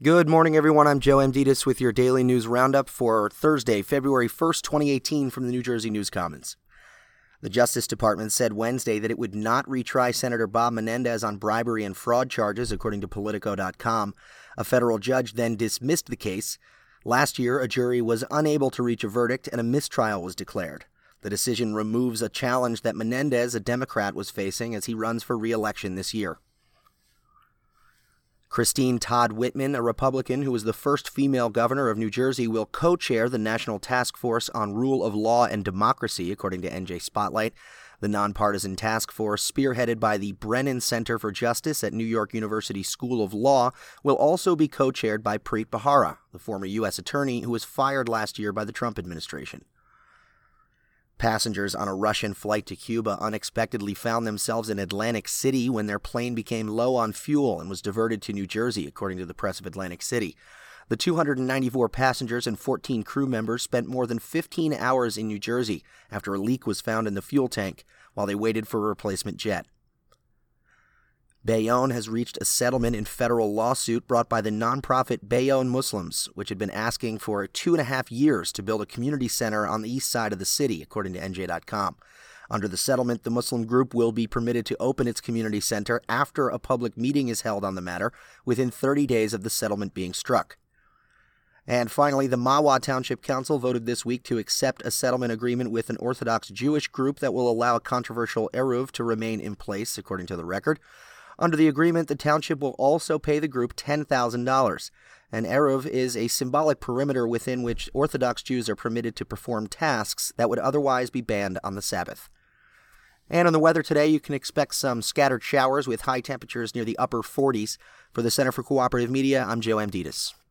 Good morning, everyone. I'm Joe Amditis with your daily news roundup for Thursday, February 1st, 2018, from the New Jersey News Commons. The Justice Department said Wednesday that it would not retry Senator Bob Menendez on bribery and fraud charges, according to Politico.com. A federal judge then dismissed the case. Last year, a jury was unable to reach a verdict and a mistrial was declared. The decision removes a challenge that Menendez, a Democrat, was facing as he runs for re election this year. Christine Todd Whitman, a Republican who was the first female governor of New Jersey, will co chair the National Task Force on Rule of Law and Democracy, according to NJ Spotlight. The nonpartisan task force, spearheaded by the Brennan Center for Justice at New York University School of Law, will also be co chaired by Preet Bharara, the former U.S. attorney who was fired last year by the Trump administration. Passengers on a Russian flight to Cuba unexpectedly found themselves in Atlantic City when their plane became low on fuel and was diverted to New Jersey, according to the press of Atlantic City. The 294 passengers and 14 crew members spent more than 15 hours in New Jersey after a leak was found in the fuel tank while they waited for a replacement jet. Bayonne has reached a settlement in federal lawsuit brought by the nonprofit Bayonne Muslims, which had been asking for two and a half years to build a community center on the east side of the city, according to NJ.com. Under the settlement, the Muslim group will be permitted to open its community center after a public meeting is held on the matter within 30 days of the settlement being struck. And finally, the Mahwah Township Council voted this week to accept a settlement agreement with an Orthodox Jewish group that will allow a controversial Eruv to remain in place, according to the record. Under the agreement, the township will also pay the group $10,000. An Eruv is a symbolic perimeter within which Orthodox Jews are permitted to perform tasks that would otherwise be banned on the Sabbath. And on the weather today, you can expect some scattered showers with high temperatures near the upper 40s. For the Center for Cooperative Media, I'm Joe Amditis.